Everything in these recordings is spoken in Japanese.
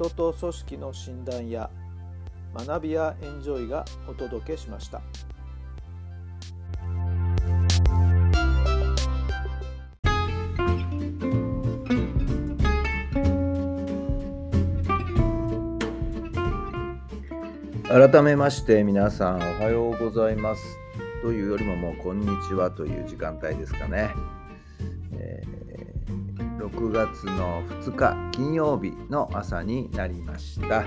人と組織の診断や学びやエンジョイがお届けしました。改めまして皆さんおはようございますというよりももうこんにちはという時間帯ですかね、6月の2日金曜日の朝になりました、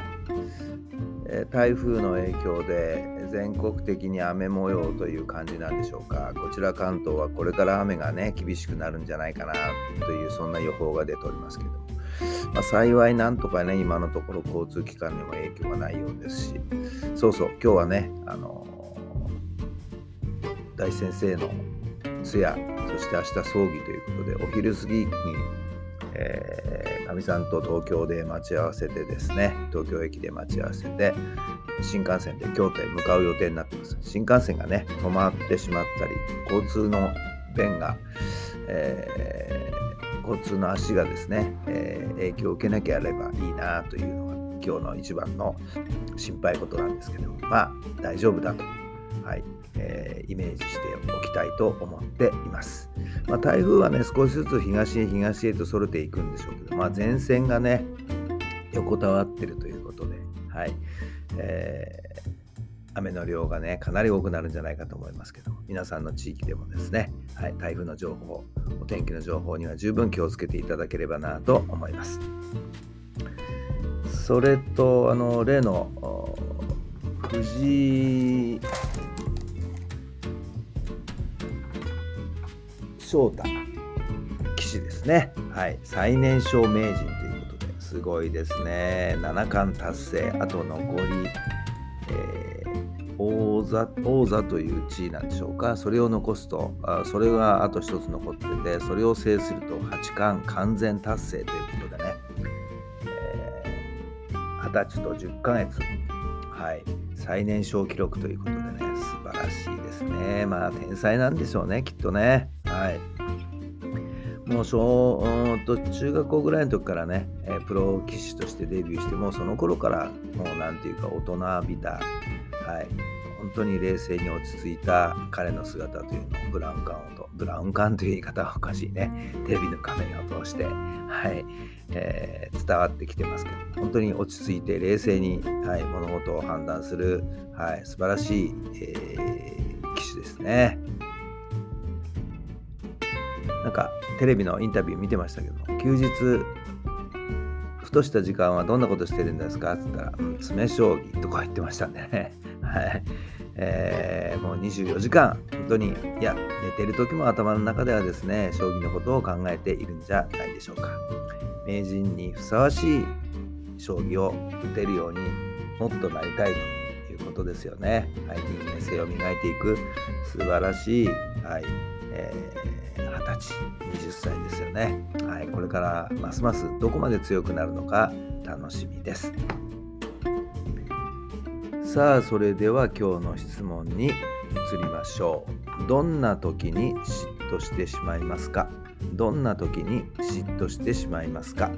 え、台風の影響で全国的に雨模様という感じなんでしょうか。こちら関東はこれから雨がね厳しくなるんじゃないかなというそんな予報が出ておりますけども。まあ、幸いなんとかね、今のところ交通機関にも影響がないようですし、そうそう、今日はね、あの、大先生の通夜、そして明日葬儀ということで、お昼過ぎに、えー、かみさんと東京で待ち合わせてですね、東京駅で待ち合わせて、新幹線で京都へ向かう予定になってます。新幹線がね、止まってしまったり、交通の便が、えー交通の足がですね、えー、影響を受けなければいいなというのが今日の一番の心配事なんですけどまあ大丈夫だと、はいえー、イメージしておきたいと思っています、まあ、台風はね少しずつ東へ東へとそれていくんでしょうけど、まあ、前線がね横たわってるということで、はいえー雨の量がね、かなり多くなるんじゃないかと思いますけど、皆さんの地域でもですね、はい、台風の情報、お天気の情報には十分気をつけていただければなと思います。それと、あの、例の藤井翔太棋士ですね。はい、最年少名人ということですごいですね。七冠達成、あと残り、えー王座王座という地位なんでしょうか。それを残すとあそれがあと一つ残っててそれを制すると八冠完全達成ということでね。二十、えー、歳と10ヶ月。はい。最年少記録ということでね。素晴らしいですね。まあ天才なんでしょうねきっとね。はい。もう小と中学校ぐらいの時からね、え、プロ棋士としてデビューしてもその頃からもう何ていうか大人びたはい、本当に冷静に落ち着いた彼の姿というのをブラウン管をとブラウン管という言い方はおかしいね。テレビの画面を通して、はい。えー、伝わってきてますけど本当に落ち着いて冷静に、はい、物事を判断する、はい、素晴らしい、えー、機種ですね。なんかテレビのインタビュー見てましたけど休日ふとした時間はどんなことしてるんですか？って言ったら、うん、詰将棋とか言ってましたね。はいえー、もう24時間、本当に、いや、寝てる時も頭の中ではですね、将棋のことを考えているんじゃないでしょうか。名人にふさわしい将棋を打てるようにもっとなりたいということですよね。はい、人間性を磨いていく素晴らしい、はいえー、20歳、20歳ですよね。はい、これからますますどこまで強くなるのか楽しみです。さあそれでは今日の質問に移りましょうどんな時に嫉妬してしまいますか？どんな時に嫉妬してしまいますか？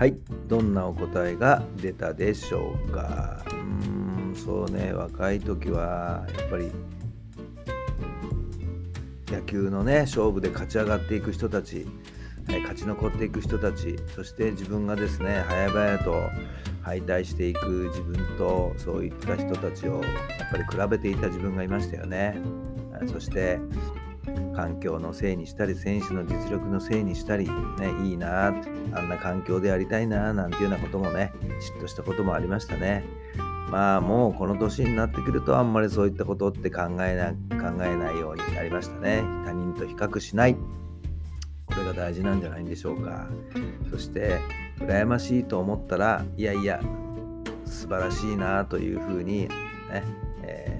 はい。どんなお答えが出たでしょうか？うーんそうね。若い時はやっぱり野球のね勝負で勝ち上がっていく人たち、はい、勝ち残っていく人たちそして自分がですね早々と敗退していく自分とそういった人たちをやっぱり比べていた自分がいましたよね。そして環境のせいにしたり選手の実力のせいにしたり、ね、いいなあんな環境でやりたいななんていうようなこともね嫉妬したこともありましたね。まあもうこの年になってくるとあんまりそういったことって考えな考えないようになりましたね。他人と比較しない。これが大事なんじゃないんでしょうか。そして羨ましいと思ったらいやいや素晴らしいなというふうにね、えー、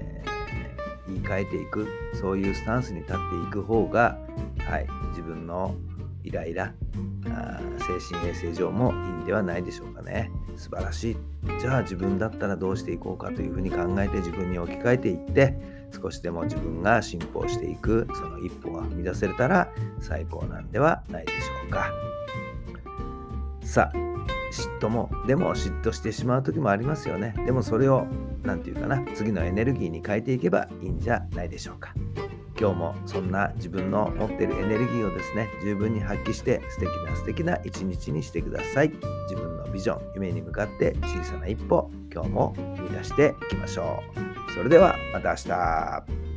言い換えていくそういうスタンスに立っていく方が、はい、自分のイライラあ精神衛生上もいいんではないでしょうかね。素晴らしい。じゃあ自分だったらどうしていこうかというふうに考えて自分に置き換えていって少しでも自分が進歩していくその一歩が踏み出せれたら最高なんではないでしょうか。さあ嫉妬もでも嫉妬してしまう時もありますよね。でもそれを何て言うかな次のエネルギーに変えていけばいいんじゃないでしょうか。今日もそんな自分の持ってるエネルギーをですね十分に発揮して素敵な素敵な一日にしてください。自分のビジョン夢に向かって小さな一歩今日も踏み出していきましょう。それではまた明日。